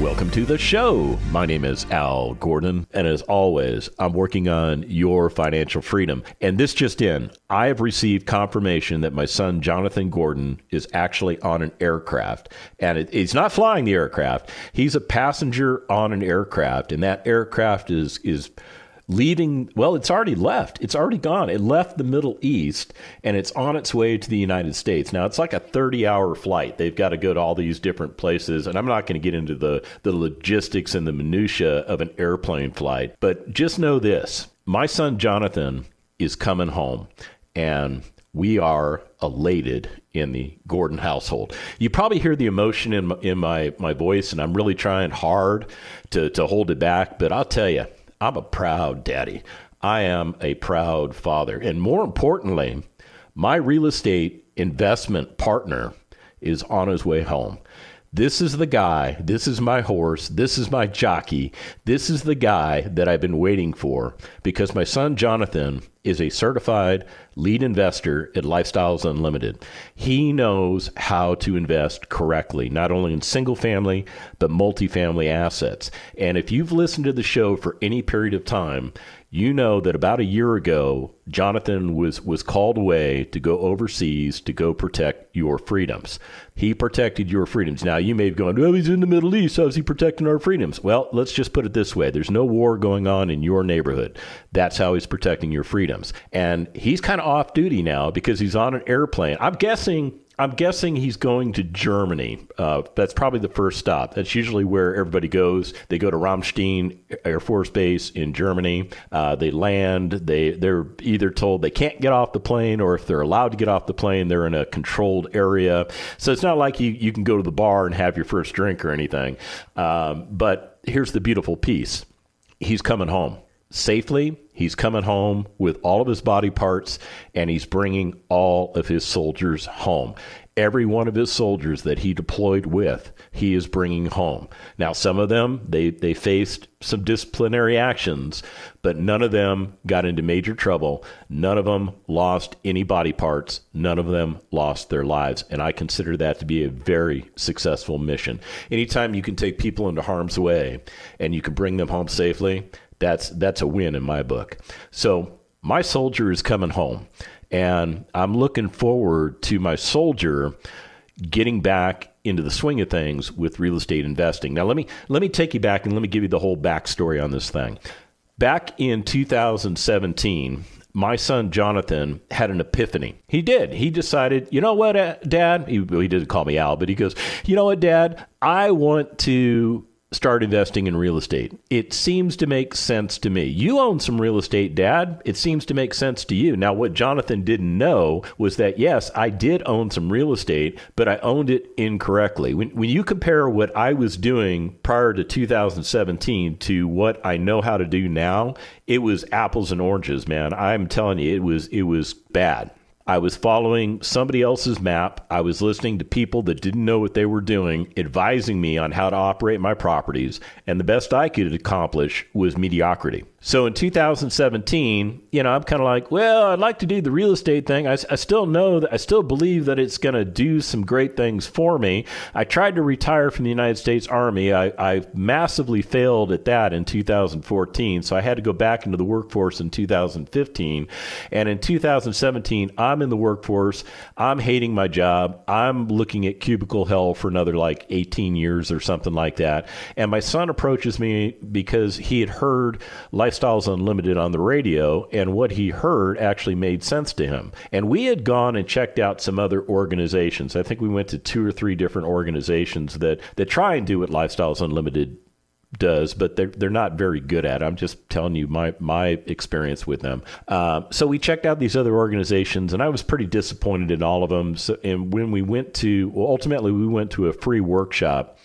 Welcome to the show. My name is Al Gordon, and as always, I'm working on your financial freedom. And this just in, I have received confirmation that my son Jonathan Gordon is actually on an aircraft, and it, he's not flying the aircraft. He's a passenger on an aircraft, and that aircraft is is leaving well it's already left it's already gone it left the middle east and it's on its way to the united states now it's like a 30 hour flight they've got to go to all these different places and i'm not going to get into the the logistics and the minutia of an airplane flight but just know this my son jonathan is coming home and we are elated in the Gordon household. You probably hear the emotion in my, in my, my voice, and I'm really trying hard to, to hold it back. But I'll tell you, I'm a proud daddy. I am a proud father. And more importantly, my real estate investment partner is on his way home. This is the guy, this is my horse, this is my jockey, this is the guy that I've been waiting for because my son Jonathan is a certified lead investor at Lifestyles Unlimited. He knows how to invest correctly, not only in single family, but multifamily assets. And if you've listened to the show for any period of time, you know that about a year ago, Jonathan was, was called away to go overseas to go protect your freedoms. He protected your freedoms. Now, you may have gone, well, he's in the Middle East. How's he protecting our freedoms? Well, let's just put it this way there's no war going on in your neighborhood. That's how he's protecting your freedoms. And he's kind of off duty now because he's on an airplane. I'm guessing I'm guessing he's going to Germany. Uh, that's probably the first stop. That's usually where everybody goes. They go to Ramstein Air Force Base in Germany. Uh, they land. They they're either told they can't get off the plane, or if they're allowed to get off the plane, they're in a controlled area. So it's not like you you can go to the bar and have your first drink or anything. Um, but here's the beautiful piece: he's coming home safely. He's coming home with all of his body parts and he's bringing all of his soldiers home. Every one of his soldiers that he deployed with, he is bringing home. Now, some of them, they, they faced some disciplinary actions, but none of them got into major trouble. None of them lost any body parts. None of them lost their lives. And I consider that to be a very successful mission. Anytime you can take people into harm's way and you can bring them home safely, that's that's a win in my book. So my soldier is coming home, and I'm looking forward to my soldier getting back into the swing of things with real estate investing. Now let me let me take you back and let me give you the whole backstory on this thing. Back in 2017, my son Jonathan had an epiphany. He did. He decided, you know what, uh, Dad? He, he didn't call me Al, but he goes, you know what, Dad? I want to start investing in real estate. It seems to make sense to me. You own some real estate, Dad. It seems to make sense to you. Now, what Jonathan didn't know was that, yes, I did own some real estate, but I owned it incorrectly. When, when you compare what I was doing prior to 2017 to what I know how to do now, it was apples and oranges, man. I'm telling you, it was, it was bad. I was following somebody else's map. I was listening to people that didn't know what they were doing, advising me on how to operate my properties, and the best I could accomplish was mediocrity. So in 2017, you know, I'm kind of like, well, I'd like to do the real estate thing. I, I still know that I still believe that it's going to do some great things for me. I tried to retire from the United States Army. I, I massively failed at that in 2014. So I had to go back into the workforce in 2015. And in 2017, I'm in the workforce. I'm hating my job. I'm looking at cubicle hell for another like 18 years or something like that. And my son approaches me because he had heard like Lifestyles Unlimited on the radio, and what he heard actually made sense to him. And we had gone and checked out some other organizations. I think we went to two or three different organizations that, that try and do what Lifestyles Unlimited does, but they're they're not very good at. it. I'm just telling you my my experience with them. Uh, so we checked out these other organizations, and I was pretty disappointed in all of them. So, and when we went to, well, ultimately we went to a free workshop,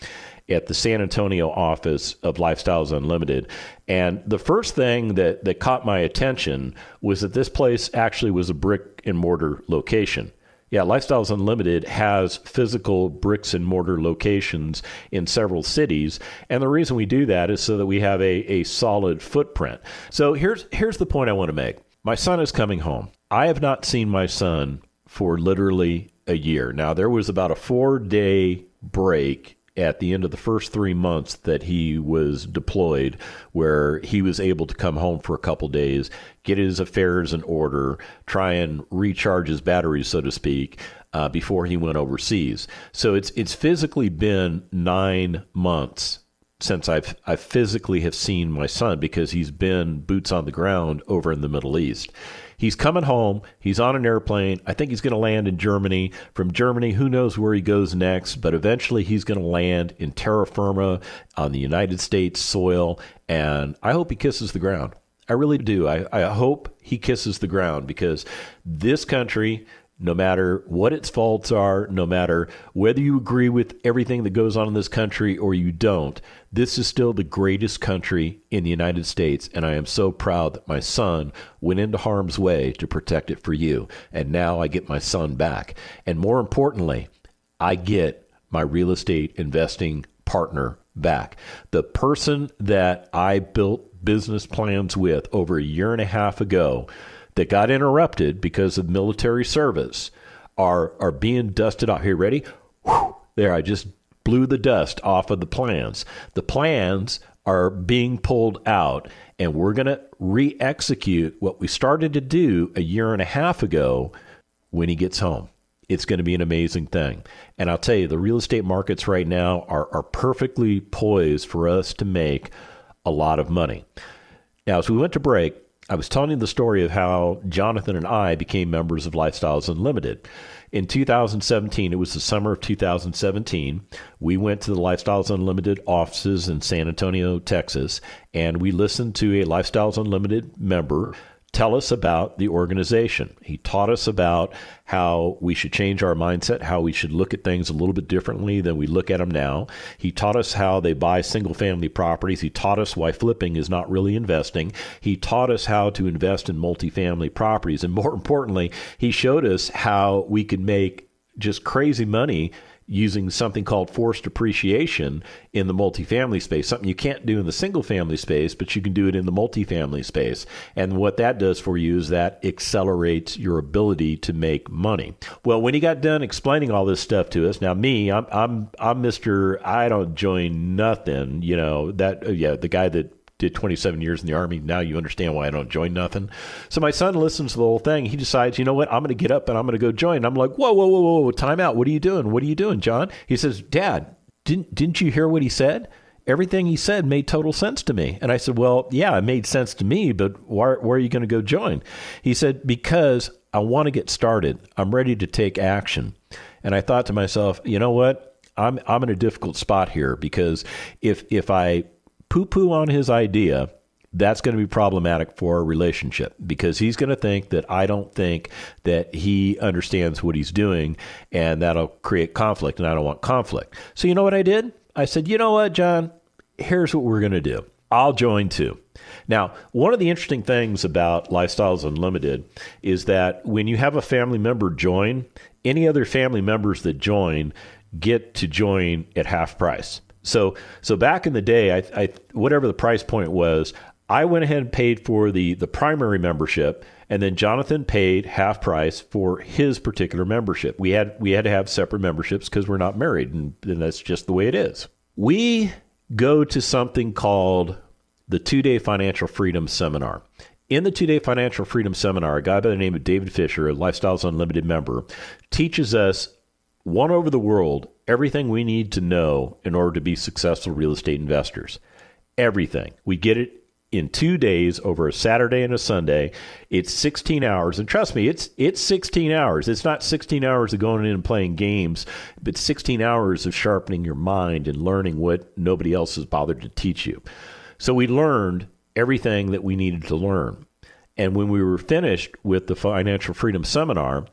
at the San Antonio office of Lifestyles Unlimited. And the first thing that, that caught my attention was that this place actually was a brick and mortar location. Yeah, Lifestyles Unlimited has physical bricks and mortar locations in several cities. And the reason we do that is so that we have a, a solid footprint. So here's here's the point I want to make. My son is coming home. I have not seen my son for literally a year. Now there was about a four day break at the end of the first three months that he was deployed, where he was able to come home for a couple days, get his affairs in order, try and recharge his batteries, so to speak, uh, before he went overseas. So it's it's physically been nine months since I've I physically have seen my son because he's been boots on the ground over in the Middle East. He's coming home. He's on an airplane. I think he's going to land in Germany. From Germany, who knows where he goes next, but eventually he's going to land in terra firma on the United States soil. And I hope he kisses the ground. I really do. I, I hope he kisses the ground because this country, no matter what its faults are, no matter whether you agree with everything that goes on in this country or you don't, this is still the greatest country in the United States. And I am so proud that my son went into harm's way to protect it for you. And now I get my son back. And more importantly, I get my real estate investing partner back. The person that I built business plans with over a year and a half ago that got interrupted because of military service are are being dusted off. Here, ready? Whew, there, I just blew the dust off of the plans. The plans are being pulled out, and we're going to re execute what we started to do a year and a half ago when he gets home. It's going to be an amazing thing. And I'll tell you, the real estate markets right now are, are perfectly poised for us to make a lot of money. Now, as we went to break, I was telling you the story of how Jonathan and I became members of Lifestyles Unlimited. In 2017, it was the summer of 2017, we went to the Lifestyles Unlimited offices in San Antonio, Texas, and we listened to a Lifestyles Unlimited member tell us about the organization. He taught us about how we should change our mindset, how we should look at things a little bit differently than we look at them now. He taught us how they buy single family properties. He taught us why flipping is not really investing. He taught us how to invest in multifamily properties. And more importantly, he showed us how we could make just crazy money using something called forced appreciation in the multifamily space, something you can't do in the single family space, but you can do it in the multifamily space. And what that does for you is that accelerates your ability to make money. Well, when he got done explaining all this stuff to us, now me, I'm I'm I'm Mr. I don't join nothing, you know, that uh, yeah, the guy that did 27 years in the army. Now you understand why I don't join nothing. So my son listens to the whole thing. He decides, you know what? I'm going to get up and I'm going to go join. I'm like, whoa, whoa, whoa, whoa, time out. What are you doing? What are you doing, John? He says, Dad, didn't didn't you hear what he said? Everything he said made total sense to me. And I said, Well, yeah, it made sense to me, but why, where are you going to go join? He said, Because I want to get started. I'm ready to take action. And I thought to myself, you know what? I'm I'm in a difficult spot here because if if I poo poo on his idea, that's going to be problematic for our relationship because he's going to think that I don't think that he understands what he's doing and that'll create conflict and I don't want conflict. So you know what I did? I said, "You know what, John? Here's what we're going to do. I'll join too." Now, one of the interesting things about Lifestyles Unlimited is that when you have a family member join, any other family members that join get to join at half price. So so back in the day, I, I whatever the price point was, I went ahead and paid for the the primary membership, and then Jonathan paid half price for his particular membership. We had we had to have separate memberships because we're not married, and, and that's just the way it is. We go to something called the two day financial freedom seminar. In the two day financial freedom seminar, a guy by the name of David Fisher, a Lifestyles Unlimited member, teaches us one over the world everything we need to know in order to be successful real estate investors. Everything. We get it in two days over a Saturday and a Sunday. It's 16 hours, and trust me, it's it's 16 hours. It's not 16 hours of going in and playing games, but 16 hours of sharpening your mind and learning what nobody else has bothered to teach you. So we learned everything that we needed to learn. And when we were finished with the Financial Freedom Seminar,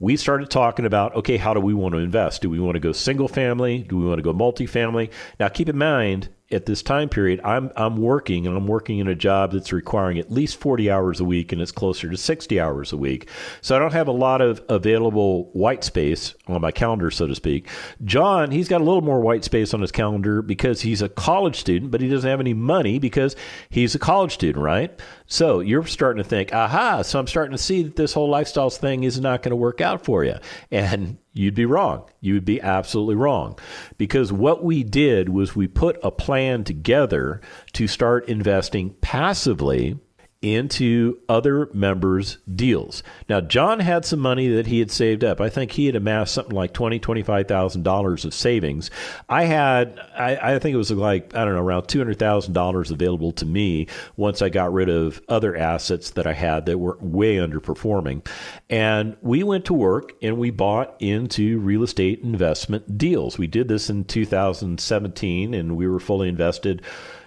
we started talking about okay, how do we want to invest? Do we want to go single family? Do we want to go multifamily? Now, keep in mind, at this time period, I'm I'm working and I'm working in a job that's requiring at least 40 hours a week and it's closer to 60 hours a week. So I don't have a lot of available white space on my calendar, so to speak. John, he's got a little more white space on his calendar because he's a college student, but he doesn't have any money because he's a college student, right? So you're starting to think, aha, so I'm starting to see that this whole lifestyles thing is not going to work out for you. And you'd be wrong. You would be absolutely wrong. Because what we did was we put a plan together to start investing passively into other members' deals. Now, John had some money that he had saved up. I think he had amassed something like twenty, twenty-five thousand dollars of savings. I had, I, I, think it was like I don't know, around two hundred thousand dollars available to me once I got rid of other assets that I had that were way underperforming. And we went to work and we bought into real estate investment deals. We did this in 2017, and we were fully invested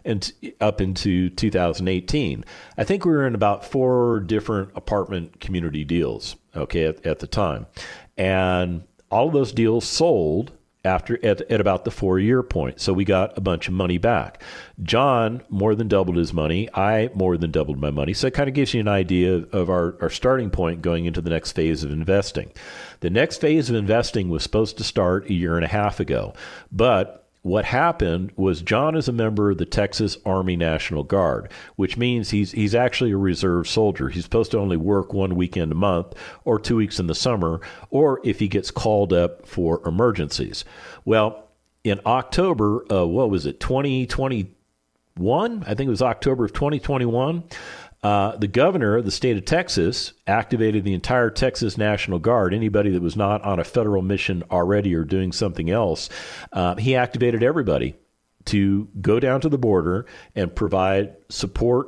and up into 2018. I think we were in about four different apartment community deals, okay, at, at the time. And all of those deals sold after at, at about the four year point. So we got a bunch of money back. John more than doubled his money. I more than doubled my money. So it kind of gives you an idea of our, our starting point going into the next phase of investing. The next phase of investing was supposed to start a year and a half ago, but what happened was John is a member of the Texas Army National Guard, which means he's he's actually a reserve soldier. He's supposed to only work one weekend a month or two weeks in the summer, or if he gets called up for emergencies. Well, in October, uh, what was it, 2021? I think it was October of 2021. Uh, the governor of the state of Texas activated the entire Texas National Guard. Anybody that was not on a federal mission already or doing something else, uh, he activated everybody to go down to the border and provide support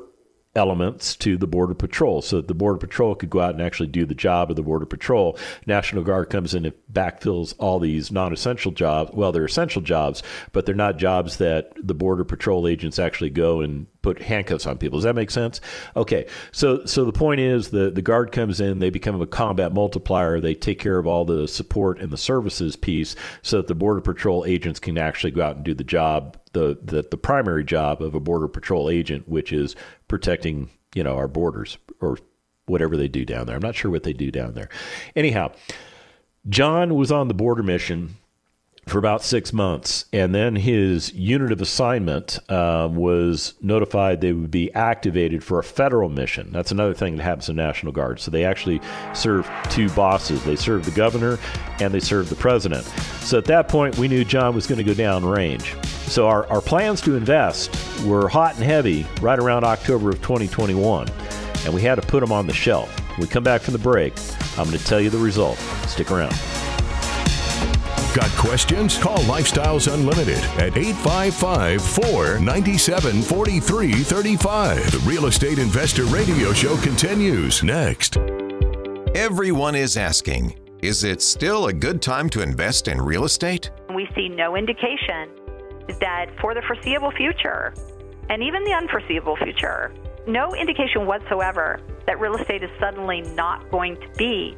elements to the Border Patrol so that the Border Patrol could go out and actually do the job of the Border Patrol. National Guard comes in and backfills all these non essential jobs. Well, they're essential jobs, but they're not jobs that the Border Patrol agents actually go and put handcuffs on people. Does that make sense? Okay. So so the point is the, the guard comes in, they become a combat multiplier, they take care of all the support and the services piece so that the Border Patrol agents can actually go out and do the job the, the, the primary job of a border patrol agent, which is protecting you know our borders or whatever they do down there. I'm not sure what they do down there. Anyhow, John was on the border mission for about six months. And then his unit of assignment um, was notified they would be activated for a federal mission. That's another thing that happens in National Guard. So they actually serve two bosses they serve the governor and they serve the president. So at that point, we knew John was going to go down range. So our, our plans to invest were hot and heavy right around October of 2021. And we had to put them on the shelf. When we come back from the break, I'm going to tell you the result. Stick around. Got questions? Call Lifestyles Unlimited at 855 497 4335. The Real Estate Investor Radio Show continues next. Everyone is asking Is it still a good time to invest in real estate? We see no indication that for the foreseeable future, and even the unforeseeable future, no indication whatsoever that real estate is suddenly not going to be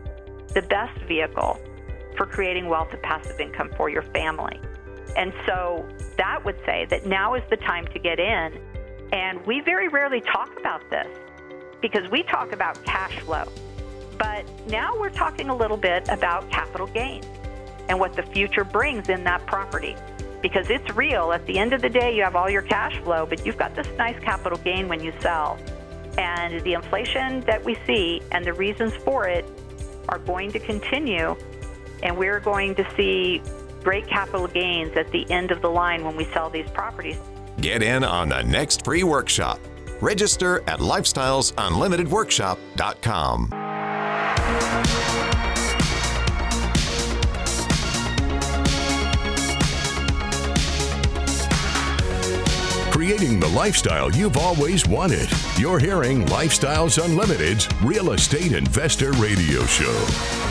the best vehicle for creating wealth and passive income for your family. And so that would say that now is the time to get in. And we very rarely talk about this because we talk about cash flow. But now we're talking a little bit about capital gains and what the future brings in that property. Because it's real. At the end of the day, you have all your cash flow, but you've got this nice capital gain when you sell. And the inflation that we see and the reasons for it are going to continue and we're going to see great capital gains at the end of the line when we sell these properties. Get in on the next free workshop. Register at lifestylesunlimitedworkshop.com. Creating the lifestyle you've always wanted. You're hearing Lifestyles Unlimited's Real Estate Investor Radio Show.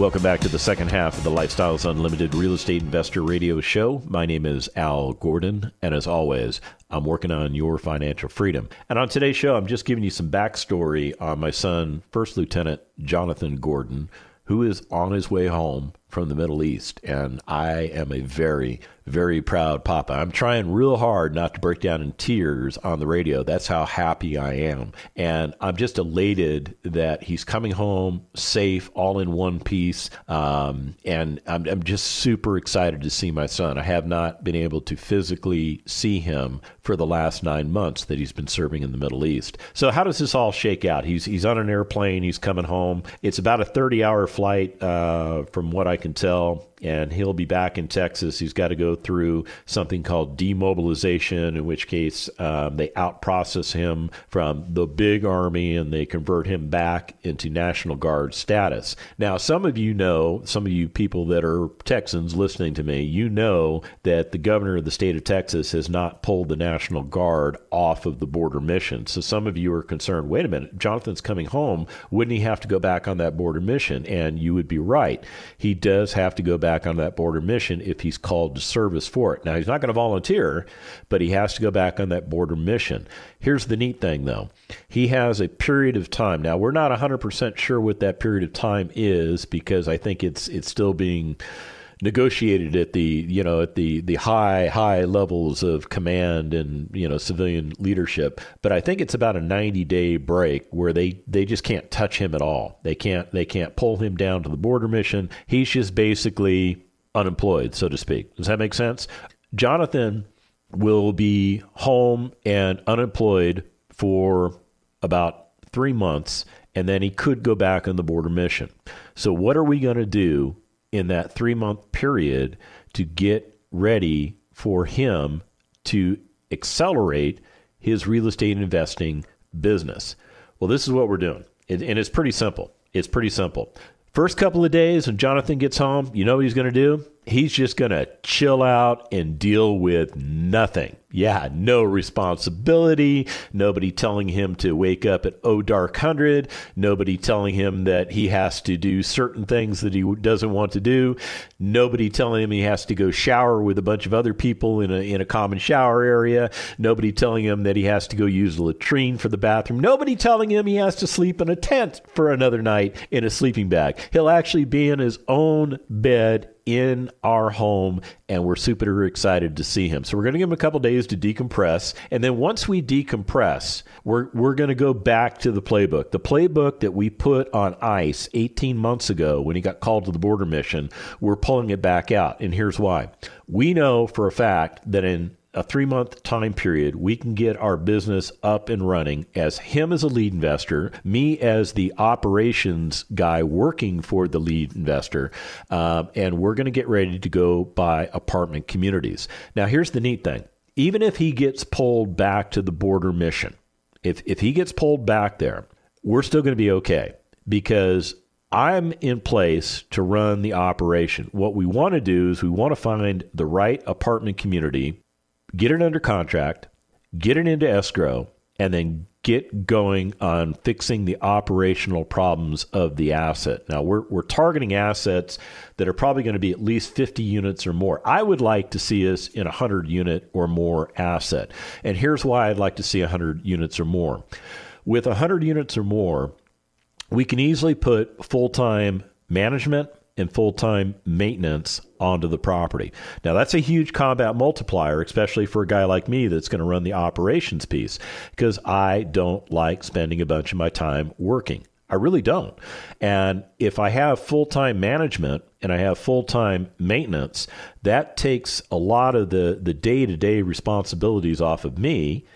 Welcome back to the second half of the Lifestyles Unlimited Real Estate Investor Radio Show. My name is Al Gordon, and as always, I'm working on your financial freedom. And on today's show, I'm just giving you some backstory on my son, First Lieutenant Jonathan Gordon, who is on his way home from the Middle East. And I am a very, very proud papa. I'm trying real hard not to break down in tears on the radio. That's how happy I am. And I'm just elated that he's coming home safe, all in one piece. Um, and I'm, I'm just super excited to see my son. I have not been able to physically see him for the last nine months that he's been serving in the Middle East. So, how does this all shake out? He's, he's on an airplane, he's coming home. It's about a 30 hour flight, uh, from what I can tell and he'll be back in Texas. He's got to go through something called demobilization, in which case um, they outprocess him from the big army and they convert him back into National Guard status. Now, some of you know, some of you people that are Texans listening to me, you know that the governor of the state of Texas has not pulled the National Guard off of the border mission. So some of you are concerned wait a minute, Jonathan's coming home. Wouldn't he have to go back on that border mission? And you would be right. He does have to go back back on that border mission if he's called to service for it. Now, he's not going to volunteer, but he has to go back on that border mission. Here's the neat thing, though he has a period of time. Now, we're not 100% sure what that period of time is because I think it's, it's still being negotiated at the you know at the the high high levels of command and you know civilian leadership. But i think it's about a 90 day break where they they just can't touch him at all. They can't they can't pull him down to the border mission. He's just basically unemployed so to speak. Does that make sense? Jonathan will be home and unemployed for about 3 months and then he could go back on the border mission. So what are we going to do in that three month period to get ready for him to accelerate his real estate investing business. Well, this is what we're doing. and it's pretty simple. It's pretty simple. First couple of days when Jonathan gets home, you know what he's going to do? He's just going to chill out and deal with nothing. Yeah, no responsibility. Nobody telling him to wake up at oh dark hundred. Nobody telling him that he has to do certain things that he doesn't want to do. Nobody telling him he has to go shower with a bunch of other people in a in a common shower area. Nobody telling him that he has to go use the latrine for the bathroom. Nobody telling him he has to sleep in a tent for another night in a sleeping bag. He'll actually be in his own bed in our home, and we're super excited to see him. So we're going to give him a couple days to decompress, and then once we decompress, we're we're going to go back to the playbook. The playbook that we put on ice 18 months ago when he got called to the border mission, we're pulling it back out, and here's why. We know for a fact that in a three month time period, we can get our business up and running as him as a lead investor, me as the operations guy working for the lead investor, uh, and we're going to get ready to go buy apartment communities. Now, here's the neat thing even if he gets pulled back to the border mission, if, if he gets pulled back there, we're still going to be okay because I'm in place to run the operation. What we want to do is we want to find the right apartment community get it under contract, get it into escrow, and then get going on fixing the operational problems of the asset. Now, we're, we're targeting assets that are probably going to be at least 50 units or more. I would like to see us in a 100 unit or more asset. And here's why I'd like to see 100 units or more. With 100 units or more, we can easily put full time management, and full time maintenance onto the property. Now, that's a huge combat multiplier, especially for a guy like me that's going to run the operations piece, because I don't like spending a bunch of my time working. I really don't. And if I have full time management and I have full time maintenance, that takes a lot of the day to day responsibilities off of me.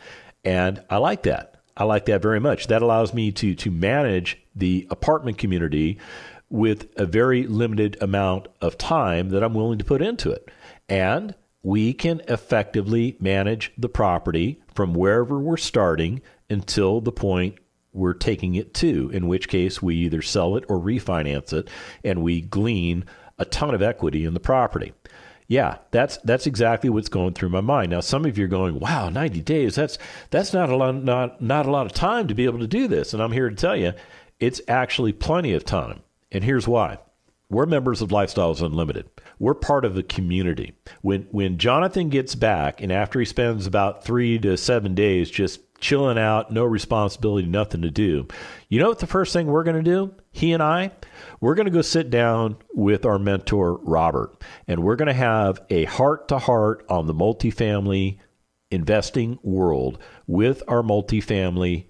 And I like that. I like that very much. That allows me to to manage the apartment community with a very limited amount of time that I'm willing to put into it. And we can effectively manage the property from wherever we're starting until the point we're taking it to, in which case we either sell it or refinance it and we glean a ton of equity in the property. Yeah, that's that's exactly what's going through my mind. Now some of you are going, "Wow, 90 days. That's that's not a lot not not a lot of time to be able to do this." And I'm here to tell you, it's actually plenty of time. And here's why. We're members of Lifestyles Unlimited. We're part of the community. When when Jonathan gets back and after he spends about 3 to 7 days just chilling out, no responsibility, nothing to do. You know what the first thing we're going to do? He and I, we're going to go sit down with our mentor, Robert, and we're going to have a heart to heart on the multifamily investing world with our multifamily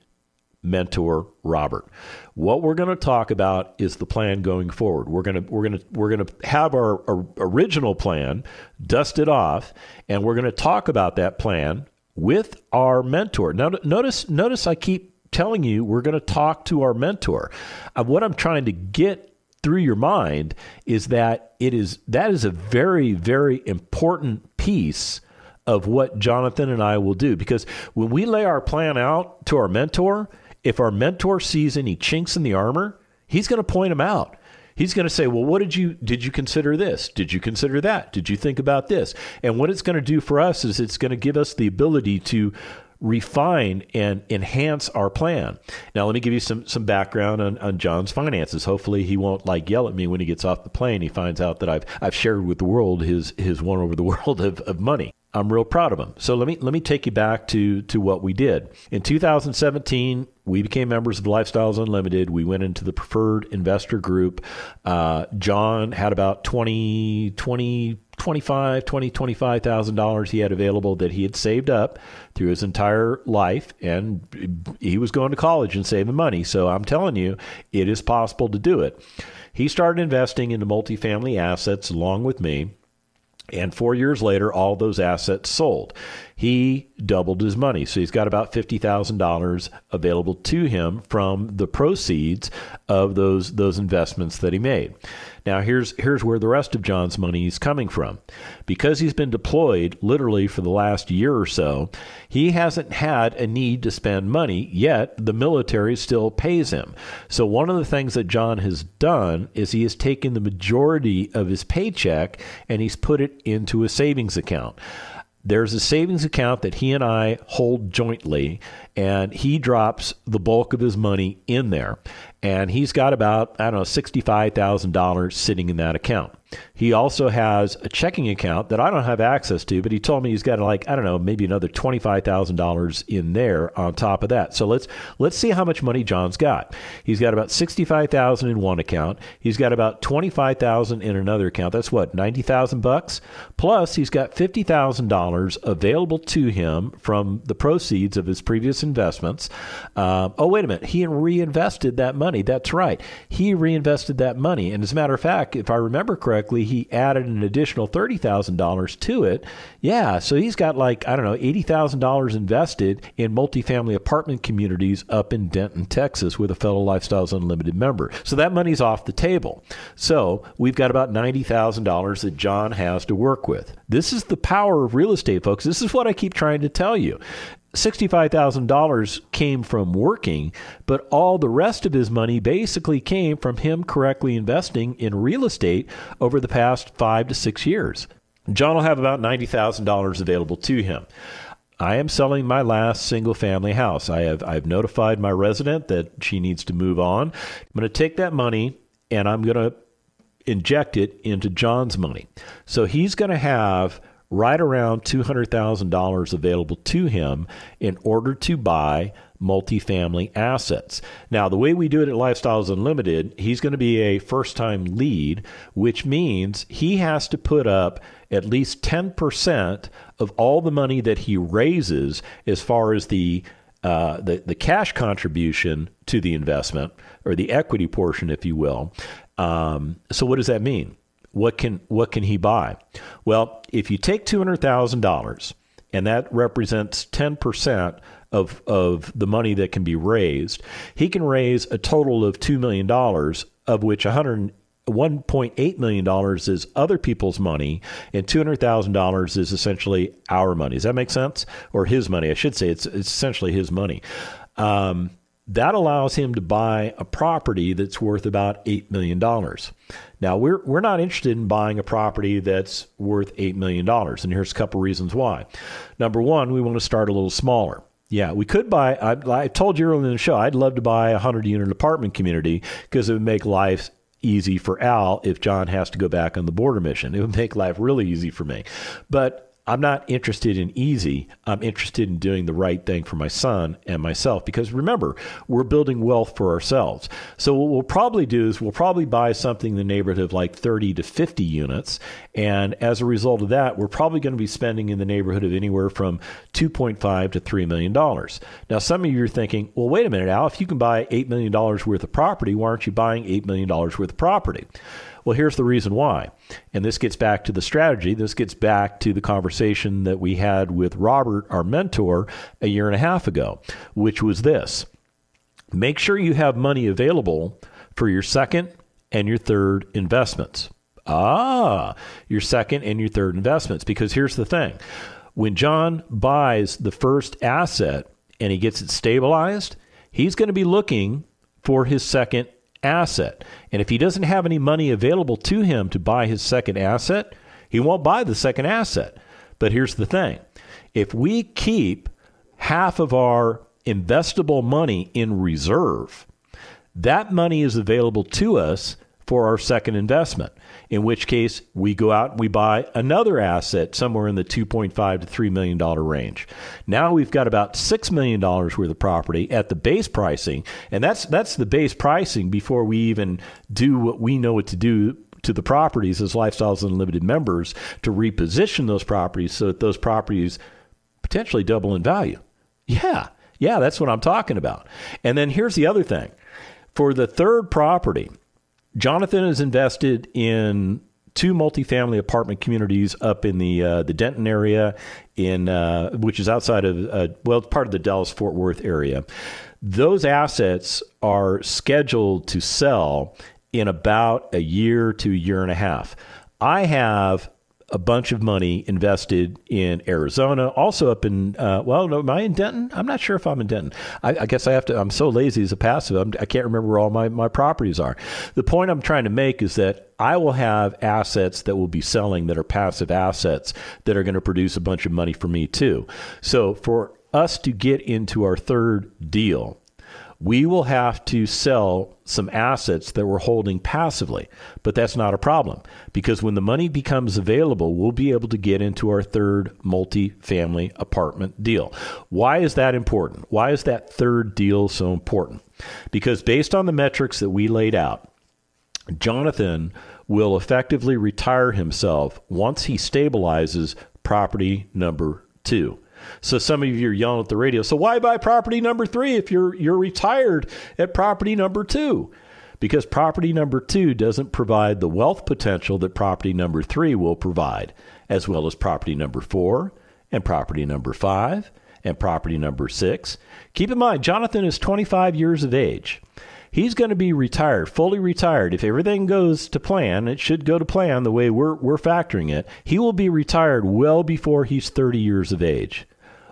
mentor Robert. What we're going to talk about is the plan going forward. We're going to we're going to we're going to have our, our original plan dusted off and we're going to talk about that plan with our mentor. Now notice notice I keep telling you we're going to talk to our mentor. Uh, what I'm trying to get through your mind is that it is that is a very very important piece of what Jonathan and I will do because when we lay our plan out to our mentor, if our mentor sees any chinks in the armor, he's going to point them out. He's going to say, "Well, what did you did you consider this? Did you consider that? Did you think about this?" And what it's going to do for us is it's going to give us the ability to refine and enhance our plan. Now, let me give you some some background on, on John's finances. Hopefully, he won't like yell at me when he gets off the plane. He finds out that I've I've shared with the world his his one over the world of, of money. I'm real proud of him. So let me let me take you back to to what we did. In 2017, we became members of Lifestyles Unlimited. We went into the preferred investor group. Uh, John had about 20, 20, 25, 20, 25,000 dollars he had available that he had saved up through his entire life and he was going to college and saving money. So I'm telling you, it is possible to do it. He started investing into multifamily assets along with me and four years later, all those assets sold. He doubled his money. So he's got about $50,000 available to him from the proceeds of those, those investments that he made. Now, here's, here's where the rest of John's money is coming from. Because he's been deployed literally for the last year or so, he hasn't had a need to spend money, yet the military still pays him. So, one of the things that John has done is he has taken the majority of his paycheck and he's put it into a savings account there's a savings account that he and I hold jointly, and he drops the bulk of his money in there. And he's got about, I don't know, $65,000 sitting in that account. He also has a checking account that I don't have access to, but he told me he's got like I don't know, maybe another twenty five thousand dollars in there on top of that. So let's let's see how much money John's got. He's got about sixty five thousand in one account. He's got about twenty five thousand in another account. That's what ninety thousand bucks. Plus, he's got fifty thousand dollars available to him from the proceeds of his previous investments. Uh, oh wait a minute, he reinvested that money. That's right, he reinvested that money. And as a matter of fact, if I remember correctly correctly, he added an additional $30,000 to it. Yeah, so he's got like, I don't know, $80,000 invested in multifamily apartment communities up in Denton, Texas with a fellow Lifestyles Unlimited member. So that money's off the table. So we've got about $90,000 that John has to work with. This is the power of real estate, folks. This is what I keep trying to tell you. $65,000 came from working, but all the rest of his money basically came from him correctly investing in real estate over the past five to six years. John will have about $90,000 available to him. I am selling my last single family house. I have I've notified my resident that she needs to move on. I'm going to take that money and I'm going to inject it into John's money. So he's going to have right around $200,000 available to him in order to buy multifamily assets. Now, the way we do it at Lifestyles Unlimited, he's going to be a first time lead, which means he has to put up at least 10% of all the money that he raises as far as the uh, the, the cash contribution to the investment or the equity portion, if you will. Um, so, what does that mean? What can what can he buy? Well, if you take two hundred thousand dollars, and that represents ten percent of of the money that can be raised, he can raise a total of two million dollars, of which one hundred. $1.8 million is other people's money, and $200,000 is essentially our money. Does that make sense? Or his money, I should say. It's, it's essentially his money. Um, that allows him to buy a property that's worth about $8 million. Now, we're, we're not interested in buying a property that's worth $8 million. And here's a couple reasons why. Number one, we want to start a little smaller. Yeah, we could buy. I, I told you earlier in the show, I'd love to buy a 100 unit apartment community because it would make life easy for Al if John has to go back on the border mission. It would make life really easy for me. But I'm not interested in easy. I'm interested in doing the right thing for my son and myself because remember, we're building wealth for ourselves. So what we'll probably do is we'll probably buy something in the neighborhood of like 30 to 50 units. And as a result of that, we're probably going to be spending in the neighborhood of anywhere from 2.5 to 3 million dollars. Now some of you are thinking, well, wait a minute, Al, if you can buy $8 million worth of property, why aren't you buying $8 million worth of property? Well, here's the reason why. And this gets back to the strategy. This gets back to the conversation that we had with Robert, our mentor, a year and a half ago, which was this make sure you have money available for your second and your third investments. Ah, your second and your third investments. Because here's the thing when John buys the first asset and he gets it stabilized, he's going to be looking for his second asset. And if he doesn't have any money available to him to buy his second asset, he won't buy the second asset. But here's the thing if we keep half of our investable money in reserve, that money is available to us for our second investment in which case we go out and we buy another asset somewhere in the 2.5 to 3 million dollar range. Now we've got about 6 million dollars worth of property at the base pricing and that's that's the base pricing before we even do what we know what to do to the properties as Lifestyles Unlimited members to reposition those properties so that those properties potentially double in value. Yeah. Yeah, that's what I'm talking about. And then here's the other thing. For the third property, Jonathan is invested in two multifamily apartment communities up in the uh, the Denton area, in uh, which is outside of uh, well, part of the Dallas Fort Worth area. Those assets are scheduled to sell in about a year to a year and a half. I have a bunch of money invested in Arizona, also up in, uh, well, no, am I in Denton? I'm not sure if I'm in Denton. I, I guess I have to, I'm so lazy as a passive, I'm, I can not remember where all my, my properties are. The point I'm trying to make is that I will have assets that will be selling that are passive assets that are going to produce a bunch of money for me too. So for us to get into our third deal, we will have to sell some assets that we're holding passively. But that's not a problem because when the money becomes available, we'll be able to get into our third multi-family apartment deal. Why is that important? Why is that third deal so important? Because based on the metrics that we laid out, Jonathan will effectively retire himself once he stabilizes property number two. So some of you are yelling at the radio. So why buy property number three if you're you're retired at property number two? Because property number two doesn't provide the wealth potential that property number three will provide, as well as property number four and property number five and property number six. Keep in mind, Jonathan is 25 years of age. He's going to be retired, fully retired. If everything goes to plan, it should go to plan the way we're, we're factoring it. He will be retired well before he's 30 years of age.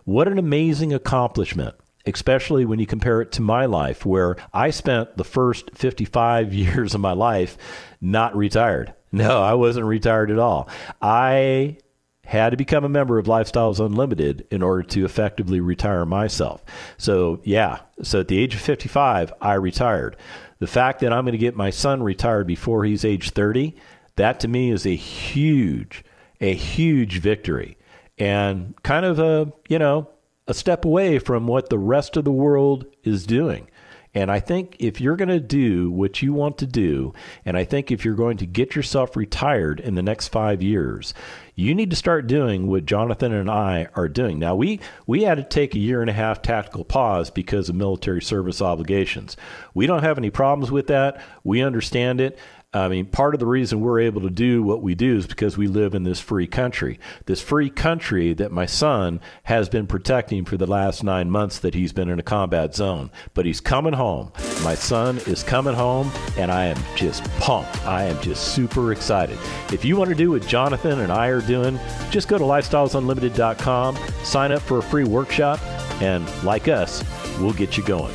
What an amazing accomplishment especially when you compare it to my life, where I spent the first 55 years of my life not retired. No, I wasn't retired at all. I had to become a member of Lifestyles Unlimited in order to effectively retire myself. So, yeah, so at the age of 55, I retired. The fact that I'm going to get my son retired before he's age 30, that to me is a huge, a huge victory and kind of a, you know, a step away from what the rest of the world is doing. And I think if you're going to do what you want to do, and I think if you're going to get yourself retired in the next five years, you need to start doing what Jonathan and I are doing. Now, we, we had to take a year and a half tactical pause because of military service obligations. We don't have any problems with that. We understand it. I mean, part of the reason we're able to do what we do is because we live in this free country. This free country that my son has been protecting for the last nine months that he's been in a combat zone. But he's coming home. My son is coming home, and I am just pumped. I am just super excited. If you want to do what Jonathan and I are doing, just go to lifestylesunlimited.com, sign up for a free workshop, and like us, we'll get you going.